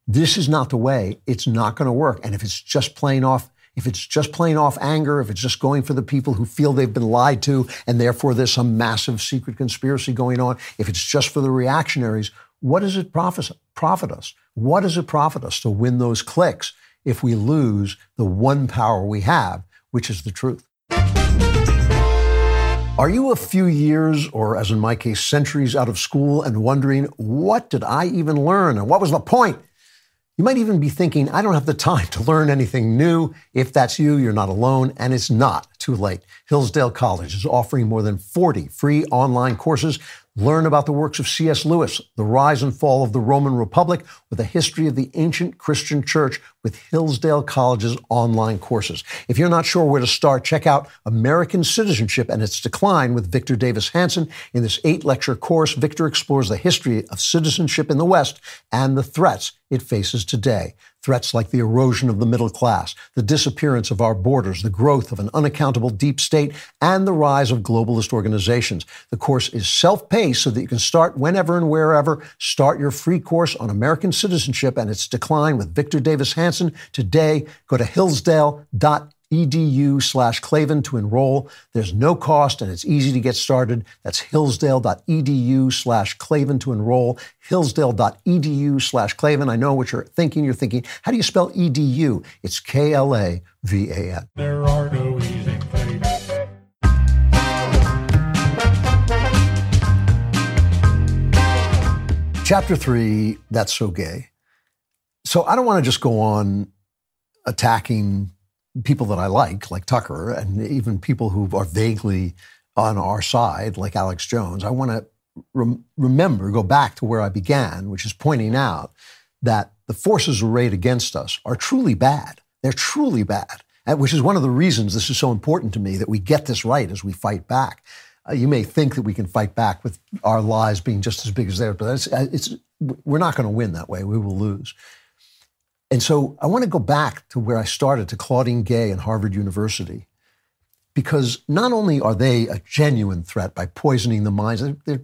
This is not the way. It's not going to work. And if it's just playing off, if it's just playing off anger, if it's just going for the people who feel they've been lied to, and therefore there's some massive secret conspiracy going on, if it's just for the reactionaries, what does it profit, profit us? What does it profit us to win those clicks if we lose the one power we have, which is the truth? Are you a few years, or as in my case, centuries out of school and wondering, what did I even learn and what was the point? You might even be thinking, I don't have the time to learn anything new. If that's you, you're not alone, and it's not too late. Hillsdale College is offering more than 40 free online courses. Learn about the works of C.S. Lewis, the rise and fall of the Roman Republic, with a history of the ancient Christian church with Hillsdale College's online courses. If you're not sure where to start, check out American Citizenship and Its Decline with Victor Davis Hanson. In this eight lecture course, Victor explores the history of citizenship in the West and the threats it faces today. Threats like the erosion of the middle class, the disappearance of our borders, the growth of an unaccountable deep state, and the rise of globalist organizations. The course is self paced so that you can start whenever and wherever. Start your free course on American citizenship and its decline with Victor Davis Hanson today. Go to hillsdale.edu edu slash Klavan to enroll. There's no cost and it's easy to get started. That's hillsdale.edu slash Klavan to enroll. Hillsdale.edu slash Klavan. I know what you're thinking. You're thinking, how do you spell edu? It's K L A V A N. There are no easy things. Chapter three, That's So Gay. So I don't want to just go on attacking people that I like, like Tucker, and even people who are vaguely on our side, like Alex Jones. I want to rem- remember, go back to where I began, which is pointing out that the forces arrayed against us are truly bad. They're truly bad, which is one of the reasons this is so important to me that we get this right as we fight back. Uh, you may think that we can fight back with our lies being just as big as theirs, but it's, it's, we're not going to win that way. We will lose. And so I want to go back to where I started, to Claudine Gay and Harvard University, because not only are they a genuine threat by poisoning the minds, they're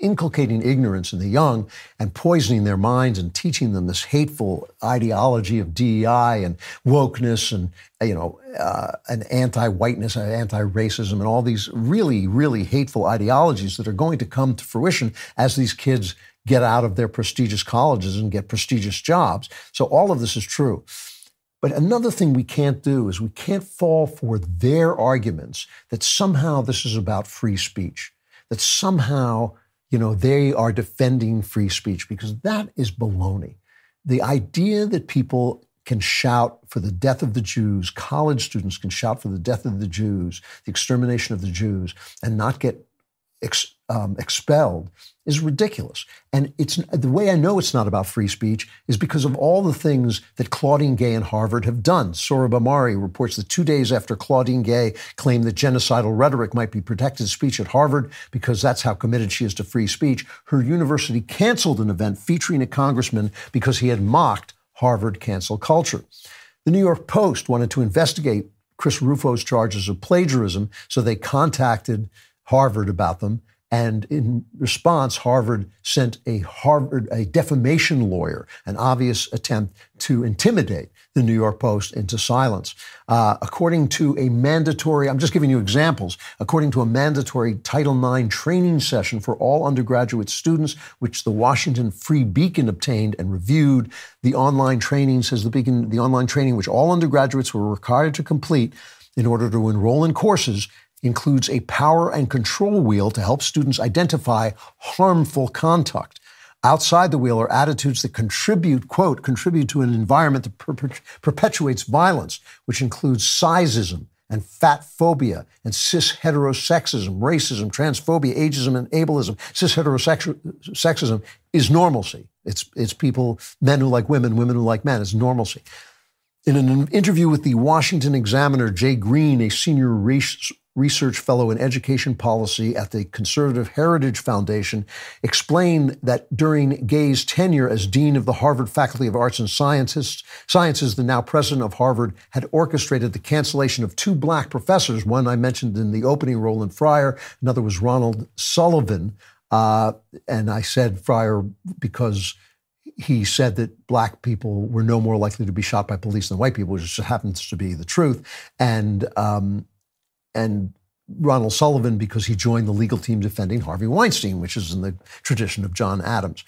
inculcating ignorance in the young and poisoning their minds and teaching them this hateful ideology of DEI and wokeness and you know uh, an anti-whiteness, anti-racism, and all these really, really hateful ideologies that are going to come to fruition as these kids get out of their prestigious colleges and get prestigious jobs. So all of this is true. But another thing we can't do is we can't fall for their arguments that somehow this is about free speech, that somehow, you know, they are defending free speech because that is baloney. The idea that people can shout for the death of the Jews, college students can shout for the death of the Jews, the extermination of the Jews, and not get ex, um, expelled is ridiculous. And it's the way I know it's not about free speech is because of all the things that Claudine Gay and Harvard have done. Sohrab Ahmari reports that two days after Claudine Gay claimed that genocidal rhetoric might be protected speech at Harvard because that's how committed she is to free speech, her university canceled an event featuring a congressman because he had mocked Harvard cancel culture. The New York Post wanted to investigate Chris Rufo's charges of plagiarism, so they contacted Harvard about them. And in response, Harvard sent a Harvard a defamation lawyer, an obvious attempt to intimidate the New York Post into silence. Uh, according to a mandatory, I'm just giving you examples. According to a mandatory Title IX training session for all undergraduate students, which the Washington Free Beacon obtained and reviewed, the online training says the Beacon, the online training which all undergraduates were required to complete in order to enroll in courses includes a power and control wheel to help students identify harmful conduct. Outside the wheel are attitudes that contribute, quote, contribute to an environment that per- perpetuates violence, which includes sizeism and fat phobia and cis heterosexism, racism, transphobia, ageism, and ableism. Cis heterosexism is normalcy. It's, it's people, men who like women, women who like men. It's normalcy. In an interview with the Washington Examiner, Jay Greene, a senior race, research fellow in education policy at the Conservative Heritage Foundation, explained that during Gay's tenure as dean of the Harvard Faculty of Arts and Sciences, Sciences, the now president of Harvard had orchestrated the cancellation of two black professors. One I mentioned in the opening, Roland Fryer. Another was Ronald Sullivan. Uh, and I said Fryer because he said that black people were no more likely to be shot by police than white people, which just happens to be the truth. And um, and Ronald Sullivan because he joined the legal team defending Harvey Weinstein, which is in the tradition of John Adams.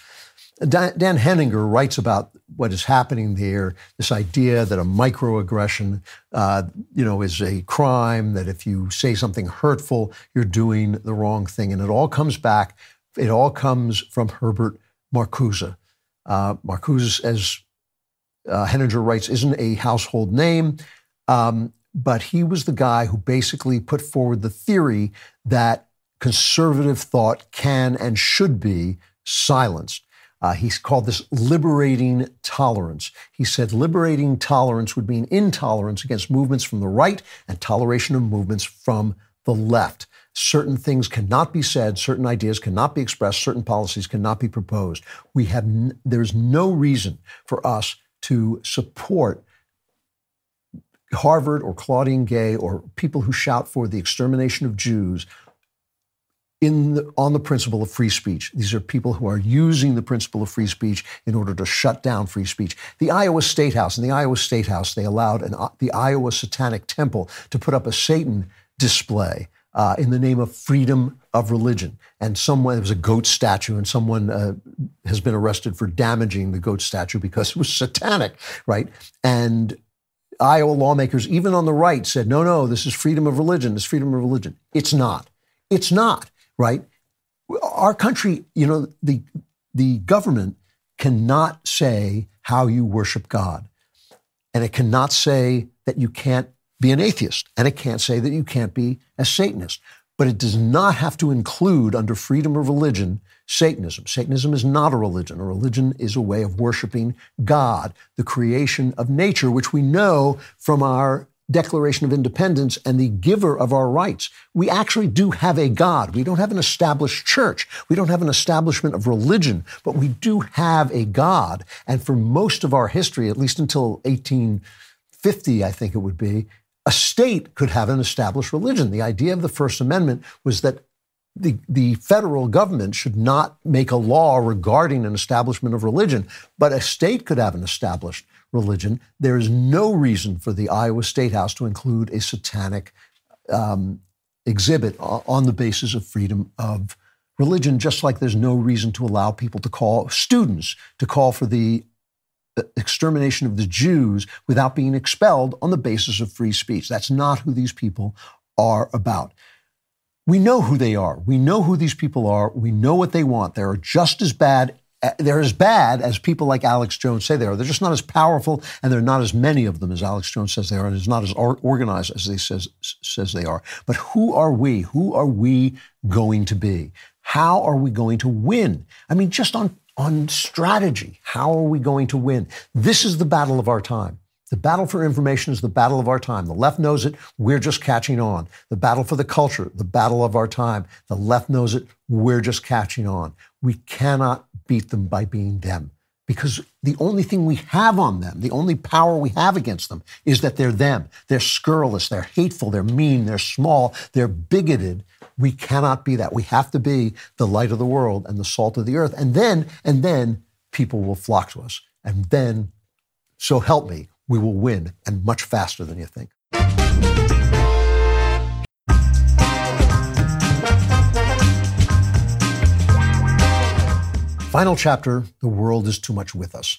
Dan, Dan Henninger writes about what is happening there. This idea that a microaggression, uh, you know, is a crime. That if you say something hurtful, you're doing the wrong thing, and it all comes back. It all comes from Herbert Marcuse. Uh, Marcuse, as uh, Henninger writes, isn't a household name. Um, but he was the guy who basically put forward the theory that conservative thought can and should be silenced. Uh, called this liberating tolerance. He said liberating tolerance would mean intolerance against movements from the right and toleration of movements from the left. Certain things cannot be said, certain ideas cannot be expressed, certain policies cannot be proposed. We have n- there's no reason for us to support Harvard or Claudine Gay or people who shout for the extermination of Jews in the, on the principle of free speech. These are people who are using the principle of free speech in order to shut down free speech. The Iowa State House, in the Iowa State House, they allowed an, the Iowa Satanic Temple to put up a Satan display uh, in the name of freedom of religion. And someone, there was a goat statue, and someone uh, has been arrested for damaging the goat statue because it was satanic, right? And Iowa lawmakers, even on the right, said, no, no, this is freedom of religion. This freedom of religion. It's not. It's not right? Our country, you know, the, the government cannot say how you worship God. And it cannot say that you can't be an atheist. And it can't say that you can't be a Satanist. But it does not have to include, under freedom of religion, Satanism. Satanism is not a religion. A religion is a way of worshiping God, the creation of nature, which we know from our Declaration of Independence and the giver of our rights. We actually do have a God. We don't have an established church. We don't have an establishment of religion, but we do have a God. And for most of our history, at least until 1850, I think it would be, a state could have an established religion. The idea of the First Amendment was that the, the federal government should not make a law regarding an establishment of religion, but a state could have an established religion. There is no reason for the Iowa State House to include a satanic um, exhibit on the basis of freedom of religion, just like there's no reason to allow people to call students to call for the extermination of the Jews without being expelled on the basis of free speech. That's not who these people are about. We know who they are. We know who these people are. We know what they want. They're just as bad they're as bad as people like Alex Jones say they are. They're just not as powerful, and there are not as many of them as Alex Jones says they are, and it's not as organized as they says says they are. But who are we? Who are we going to be? How are we going to win? I mean, just on on strategy, how are we going to win? This is the battle of our time. The battle for information is the battle of our time. The left knows it. We're just catching on. The battle for the culture, the battle of our time. The left knows it. We're just catching on. We cannot beat them by being them because the only thing we have on them, the only power we have against them is that they're them. They're scurrilous, they're hateful, they're mean, they're small, they're bigoted. We cannot be that. We have to be the light of the world and the salt of the earth. And then, and then people will flock to us. And then, so help me, we will win and much faster than you think. Final chapter The World is Too Much With Us.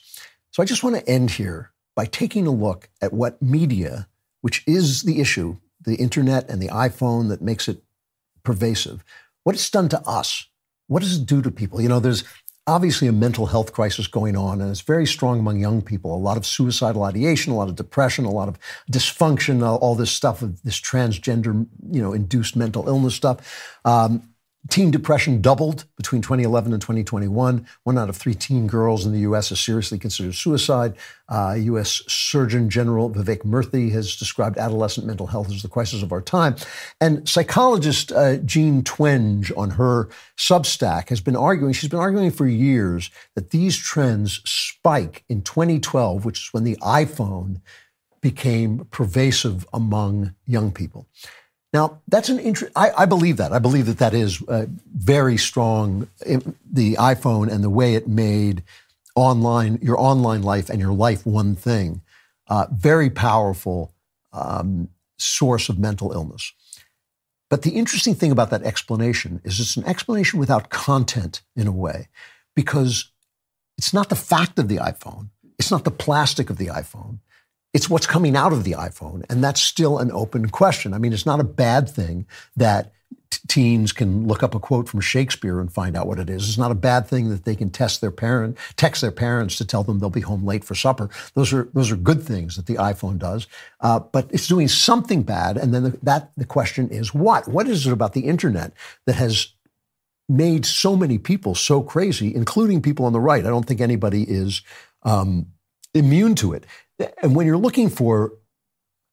So I just want to end here by taking a look at what media, which is the issue, the internet and the iPhone that makes it pervasive, what it's done to us. What does it do to people? You know, there's obviously a mental health crisis going on, and it's very strong among young people. A lot of suicidal ideation, a lot of depression, a lot of dysfunction, all this stuff of this transgender, you know, induced mental illness stuff. Um, Teen depression doubled between 2011 and 2021. One out of three teen girls in the U.S. has seriously considered suicide. Uh, U.S. Surgeon General Vivek Murthy has described adolescent mental health as the crisis of our time. And psychologist uh, Jean Twenge on her Substack has been arguing, she's been arguing for years that these trends spike in 2012, which is when the iPhone became pervasive among young people. Now, that's an interest. I believe that. I believe that that is uh, very strong. The iPhone and the way it made online, your online life and your life one thing, uh, very powerful um, source of mental illness. But the interesting thing about that explanation is it's an explanation without content in a way, because it's not the fact of the iPhone, it's not the plastic of the iPhone, it's what's coming out of the iPhone. And that's still an open question. I mean, it's not a bad thing that teens can look up a quote from Shakespeare and find out what it is. It's not a bad thing that they can test their parent, text their parents to tell them they'll be home late for supper. Those are those are good things that the iPhone does. Uh, but it's doing something bad, and then the, that the question is what? What is it about the internet that has made so many people so crazy, including people on the right? I don't think anybody is um, immune to it. And when you're looking for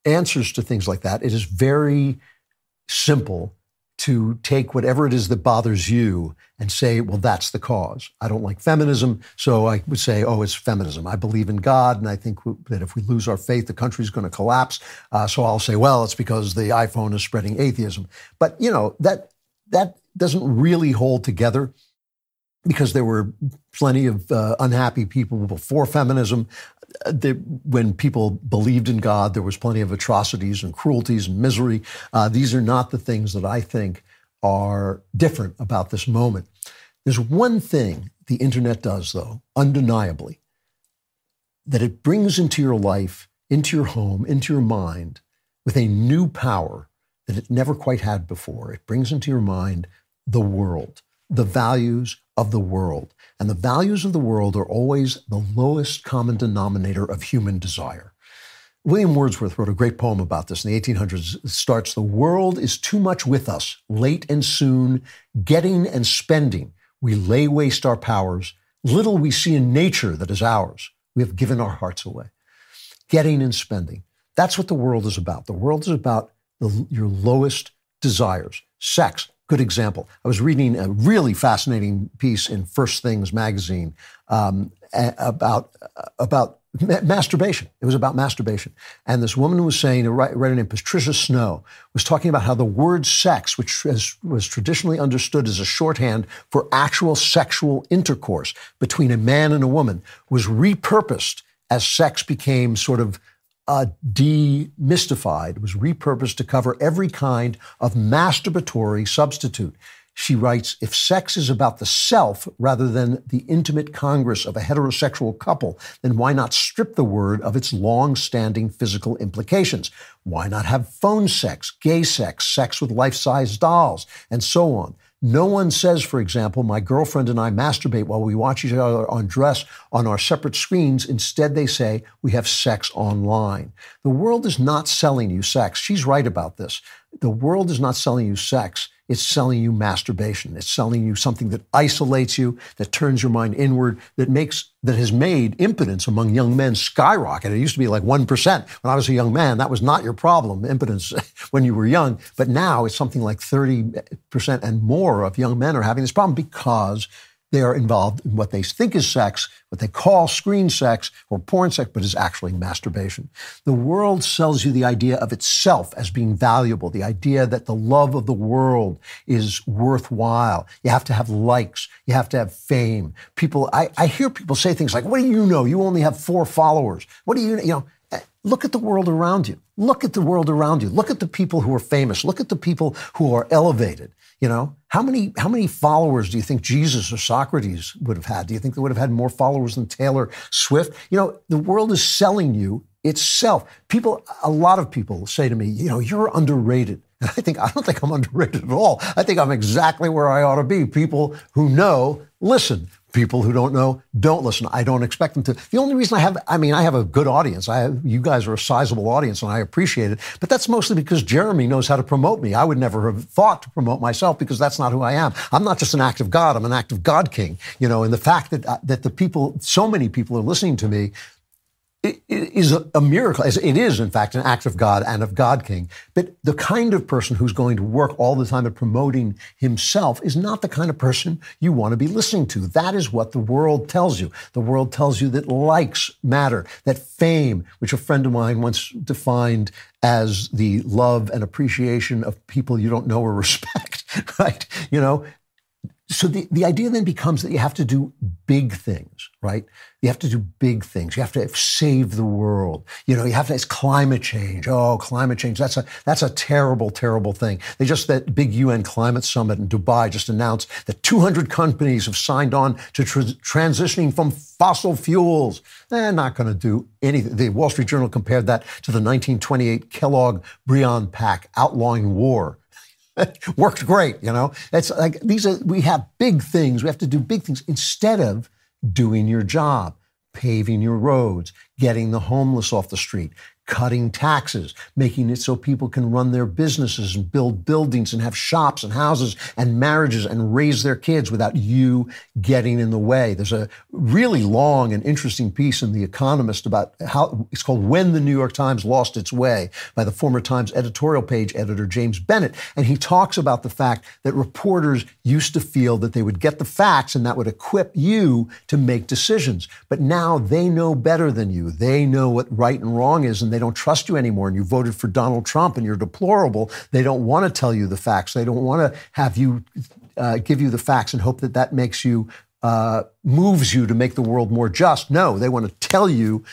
answers to things like that, it is very simple to take whatever it is that bothers you and say, well, that's the cause. I don't like feminism, so I would say, oh, it's feminism. I believe in God, and I think that if we lose our faith, the country's going to collapse. Uh, so I'll say, well, it's because the iPhone is spreading atheism. But you know that that doesn't really hold together because there were plenty of uh, unhappy people before feminism. When people believed in God, there was plenty of atrocities and cruelties and misery. Uh, these are not the things that I think are different about this moment. There's one thing the internet does, though, undeniably, that it brings into your life, into your home, into your mind with a new power that it never quite had before. It brings into your mind the world, the values of the world. And the values of the world are always the lowest common denominator of human desire. William Wordsworth wrote a great poem about this in the 1800s. It starts The world is too much with us, late and soon, getting and spending. We lay waste our powers. Little we see in nature that is ours. We have given our hearts away. Getting and spending. That's what the world is about. The world is about the, your lowest desires. Sex, good example. I was reading a really fascinating piece in First Things magazine um, about about ma- masturbation. It was about masturbation, and this woman was saying, a writer named Patricia Snow was talking about how the word sex, which has, was traditionally understood as a shorthand for actual sexual intercourse between a man and a woman, was repurposed as sex became sort of uh, demystified, was repurposed to cover every kind of masturbatory substitute. She writes If sex is about the self rather than the intimate congress of a heterosexual couple, then why not strip the word of its long standing physical implications? Why not have phone sex, gay sex, sex with life size dolls, and so on? No one says, for example, my girlfriend and I masturbate while we watch each other undress on our separate screens. Instead, they say we have sex online. The world is not selling you sex. She's right about this. The world is not selling you sex. It's selling you masturbation. It's selling you something that isolates you, that turns your mind inward, that makes that has made impotence among young men skyrocket. It used to be like 1%. When I was a young man, that was not your problem, impotence when you were young. But now it's something like 30% and more of young men are having this problem because they are involved in what they think is sex, what they call screen sex or porn sex, but is actually masturbation. The world sells you the idea of itself as being valuable, the idea that the love of the world is worthwhile. You have to have likes. You have to have fame. People, I, I hear people say things like, what do you know? You only have four followers. What do you, you know, eh, look at the world around you. Look at the world around you. Look at the people who are famous. Look at the people who are elevated. You know, how many how many followers do you think Jesus or Socrates would have had? Do you think they would have had more followers than Taylor Swift? You know, the world is selling you itself. People, a lot of people say to me, you know, you're underrated. And I think I don't think I'm underrated at all. I think I'm exactly where I ought to be. People who know listen. People who don't know don't listen. I don't expect them to. The only reason I have, I mean, I have a good audience. I have, you guys are a sizable audience, and I appreciate it. But that's mostly because Jeremy knows how to promote me. I would never have thought to promote myself because that's not who I am. I'm not just an act of God. I'm an act of God King. You know, and the fact that uh, that the people, so many people are listening to me, it is a miracle. It is, in fact, an act of God and of God King. But the kind of person who's going to work all the time at promoting himself is not the kind of person you want to be listening to. That is what the world tells you. The world tells you that likes matter, that fame, which a friend of mine once defined as the love and appreciation of people you don't know or respect, right? You know, so the, the idea then becomes that you have to do big things, right? You have to do big things. You have to save the world. You know, you have to, it's climate change. Oh, climate change. That's a, that's a terrible, terrible thing. They just, that big UN climate summit in Dubai just announced that 200 companies have signed on to tra- transitioning from fossil fuels. They're not going to do anything. The Wall Street Journal compared that to the 1928 Kellogg Briand Pact outlawing war. Worked great, you know. It's like these are we have big things. We have to do big things instead of doing your job, paving your roads, getting the homeless off the street, cutting taxes, making it so people can run their businesses and build buildings and have shops and houses and marriages and raise their kids without you getting in the way. There's a really long and interesting piece in The Economist about how it's called When the New York Times Lost Its Way by the former Times editorial page editor James Bennet. And he talks about the fact that reporters used to feel that they would get the facts and that would equip you to make decisions. But now they know better than you. They know what right and wrong is and they don't trust you anymore and you voted for Donald Trump and you're deplorable, they don't want to tell you the facts. They don't want to have you uh, give you the facts and hope that that makes you uh, moves you to make the world more just. No, they want to tell you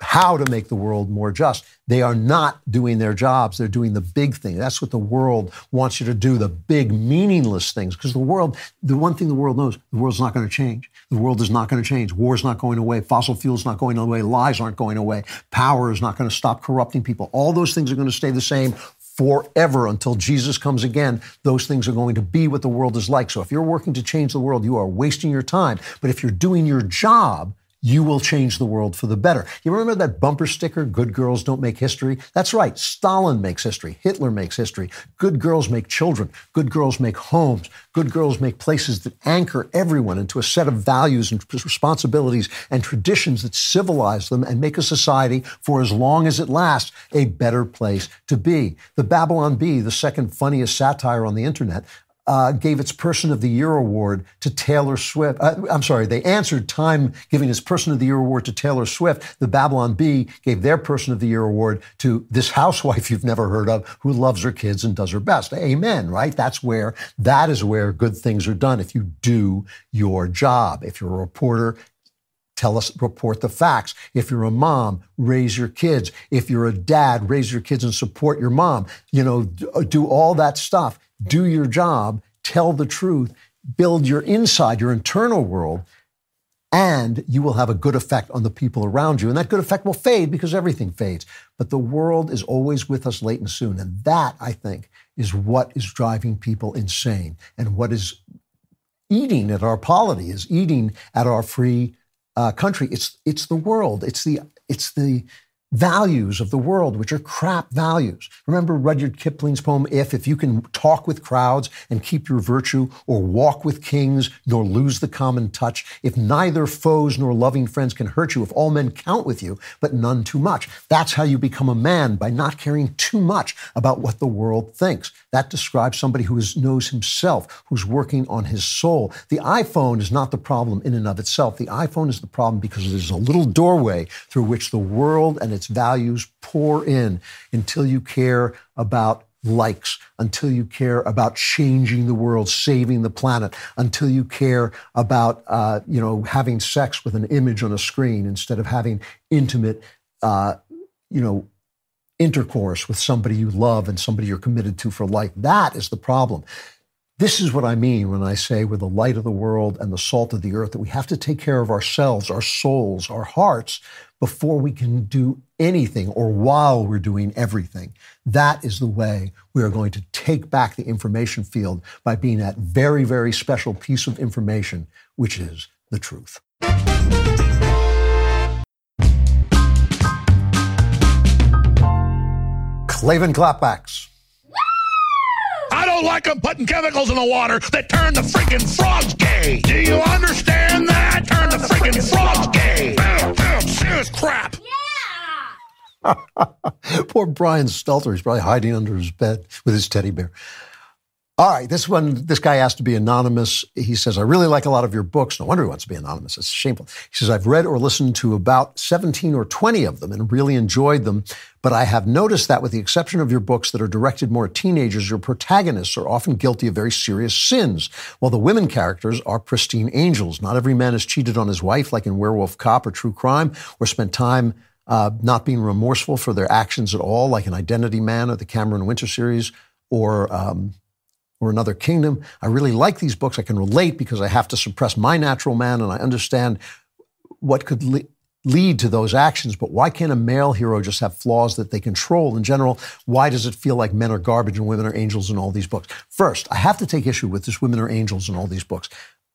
how to make the world more just. They are not doing their jobs. They're doing the big thing. That's what the world wants you to do, the big, meaningless things. Because the world, the one thing the world knows, the world's not going to change. The world is not going to change. War's not going away. Fossil fuels not going away. Lies aren't going away. Power is not going to stop corrupting people. All those things are going to stay the same forever until Jesus comes again. Those things are going to be what the world is like. So if you're working to change the world, you are wasting your time. But if you're doing your job, you will change the world for the better. You remember that bumper sticker, Good Girls Don't Make History? That's right. Stalin makes history. Hitler makes history. Good girls make children. Good girls make homes. Good girls make places that anchor everyone into a set of values and responsibilities and traditions that civilize them and make a society, for as long as it lasts, a better place to be. The Babylon Bee, the second funniest satire on the internet, uh, gave its Person of the Year award to Taylor Swift. Uh, I'm sorry, they answered Time giving its Person of the Year award to Taylor Swift. The Babylon Bee gave their Person of the Year award to this housewife you've never heard of who loves her kids and does her best. Amen, right? That's where, that is where good things are done if you do your job. If you're a reporter, tell us, report the facts. If you're a mom, raise your kids. If you're a dad, raise your kids and support your mom. You know, do all that stuff do your job, tell the truth, build your inside, your internal world, and you will have a good effect on the people around you. And that good effect will fade because everything fades. But the world is always with us late and soon. And that, I think, is what is driving people insane and what is eating at our polity, is eating at our free uh, country. It's, it's the world. It's the, it's the values of the world, which are crap values. Remember Rudyard Kipling's poem, If? If you can talk with crowds and keep your virtue, or walk with kings, nor lose the common touch, if neither foes nor loving friends can hurt you, if all men count with you, but none too much. That's how you become a man, by not caring too much about what the world thinks. That describes somebody who is, knows himself, who's working on his soul. The iPhone is not the problem in and of itself. The iPhone is the problem because there's a little doorway through which the world and its values pour in until you care about likes, until you care about changing the world, saving the planet, until you care about, uh, you know, having sex with an image on a screen instead of having intimate, uh, you know, intercourse with somebody you love and somebody you're committed to for life. That is the problem. This is what I mean when I say we're the light of the world and the salt of the earth, that we have to take care of ourselves, our souls, our hearts, before we can do anything or while we're doing everything. That is the way we are going to take back the information field by being that very, very special piece of information, which is the truth. Klavan clapbacks I don't like them putting chemicals in the water that turn the freaking frogs gay. Do you understand that? Turn the freaking frogs gay. Serious crap. Poor Brian Stelter. He's probably hiding under his bed with his teddy bear. All right, this one, this guy asked to be anonymous. He says, I really like a lot of your books. No wonder he wants to be anonymous. It's shameful. He says, I've read or listened to about 17 or 20 of them and really enjoyed them. But I have noticed that with the exception of your books that are directed more at teenagers, your protagonists are often guilty of very serious sins, while the women characters are pristine angels. Not every man has cheated on his wife like in Werewolf Cop or True Crime, or spent time uh, not being remorseful for their actions at all, like in Identity Man or the Cameron Winter series, or um, or another kingdom. I really like these books. I can relate because I have to suppress my natural man and I understand what could le- lead to those actions, but why can't a male hero just have flaws that they control in general? Why does it feel like men are garbage and women are angels in all these books? First, I have to take issue with this women are angels in all these books.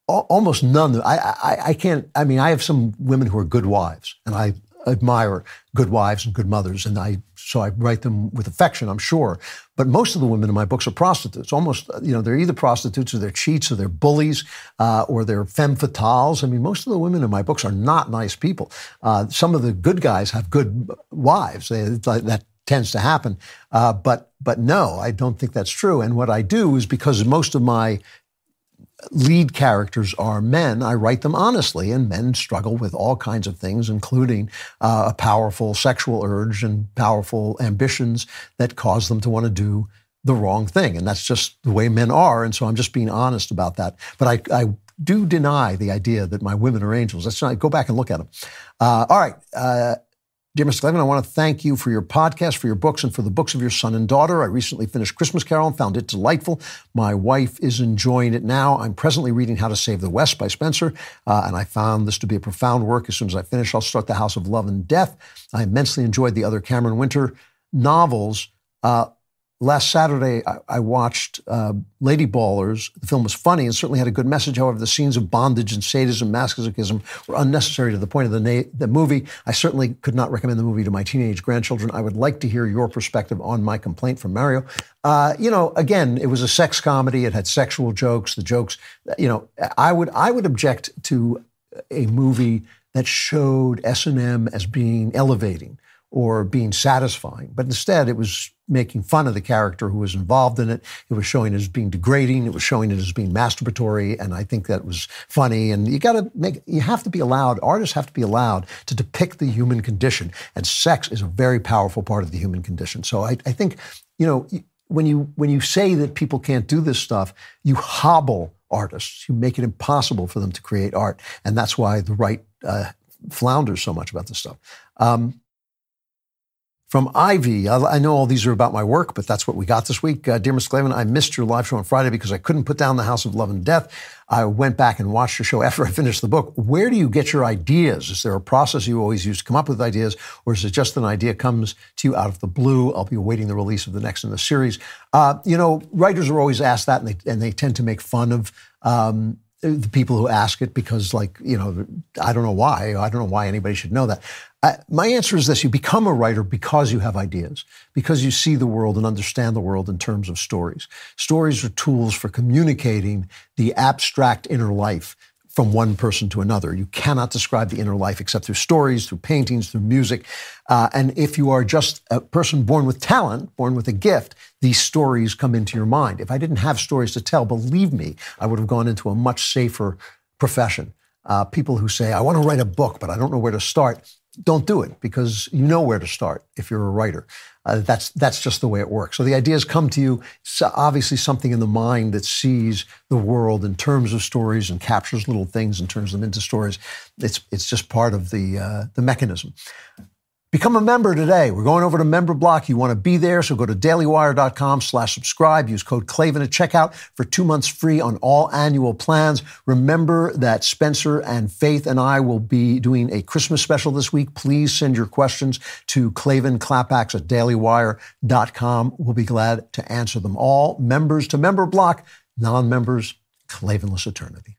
Almost none. I, I, I can't. I mean, I have some women who are good wives, and I admire good wives and good mothers, and I so I write them with affection, I'm sure. But most of the women in my books are prostitutes. Almost, you know, they're either prostitutes or they're cheats or they're bullies uh, or they're femme fatales. I mean, most of the women in my books are not nice people. Uh, some of the good guys have good wives. They, that tends to happen. Uh, but but no, I don't think that's true. And what I do is because most of my lead characters are men, I write them honestly, and men struggle with all kinds of things, including uh, a powerful sexual urge and powerful ambitions that cause them to want to do the wrong thing. And that's just the way men are. And so I'm just being honest about that. But I, I do deny the idea that my women are angels. That's not, go back and look at them. Uh, all right. Uh, Dear Mr. Klavan, I want to thank you for your podcast, for your books, and for the books of your son and daughter. I recently finished Christmas Karol and found it delightful. My wife is enjoying it now. I'm presently reading How to Save the West by Spencer, uh, and I found this to be a profound work. As soon as I finish, I'll start The House of Love and Death. I immensely enjoyed the other Cameron Winter novels. Uh, last Saturday, I, I watched uh, Lady Ballers. The film was funny and certainly had a good message. However, the scenes of bondage and sadism, masochism were unnecessary to the point of the, na- the movie. I certainly could not recommend the movie to my teenage grandchildren. I would like to hear your perspective on my complaint from Mario. Uh, you know, again, it was a sex comedy. It had sexual jokes. The jokes, you know, I would I would object to a movie that showed S and M as being elevating or being satisfying. But instead, it was making fun of the character who was involved in it. It was showing it as being degrading. It was showing it as being masturbatory. And I think that was funny. And you got to make, you have to be allowed, artists have to be allowed to depict the human condition. And sex is a very powerful part of the human condition. So I, I think, you know, when you, when you say that people can't do this stuff, you hobble artists. You make it impossible for them to create art. And that's why the right uh, flounders so much about this stuff. Um, from Ivy. I, know all these are about my work, but that's what we got this week. Uh, dear Mr. Klavan, I missed your live show on Friday because I couldn't put down the House of Love and Death. I went back and watched your show after I finished the book. Where do you get your ideas? Is there a process you always use to come up with ideas, or is it just an idea comes to you out of the blue? I'll be awaiting the release of the next in the series. Uh, you know, writers are always asked that, and they, and they tend to make fun of. Um, the people who ask it because like you know i don't know why i don't know why anybody should know that I, my answer is this you become a writer because you have ideas because you see the world and understand the world in terms of stories stories are tools for communicating the abstract inner life from one person to another. You cannot describe the inner life except through stories, through paintings, through music. Uh, and if you are just a person born with talent, born with a gift, these stories come into your mind. If I didn't have stories to tell, believe me, I would have gone into a much safer profession. Uh, people who say, I want to write a book, but I don't know where to start don't do it because you know where to start if you're a writer. Uh, that's that's just the way it works. So the ideas come to you. It's obviously something in the mind that sees the world in terms of stories and captures little things and turns them into stories. It's it's just part of the uh, the mechanism. Become a member today. We're going over to Member Block. You want to be there, so go to dailywire.com slash subscribe. Use code Klavan at checkout for two months free on all annual plans. Remember that Spencer and Faith and I will be doing a Christmas special this week. Please send your questions to Klavan Clapbacks at dailywire.com. We'll be glad to answer them all. Members to Member Block, non-members, Klavanless Eternity.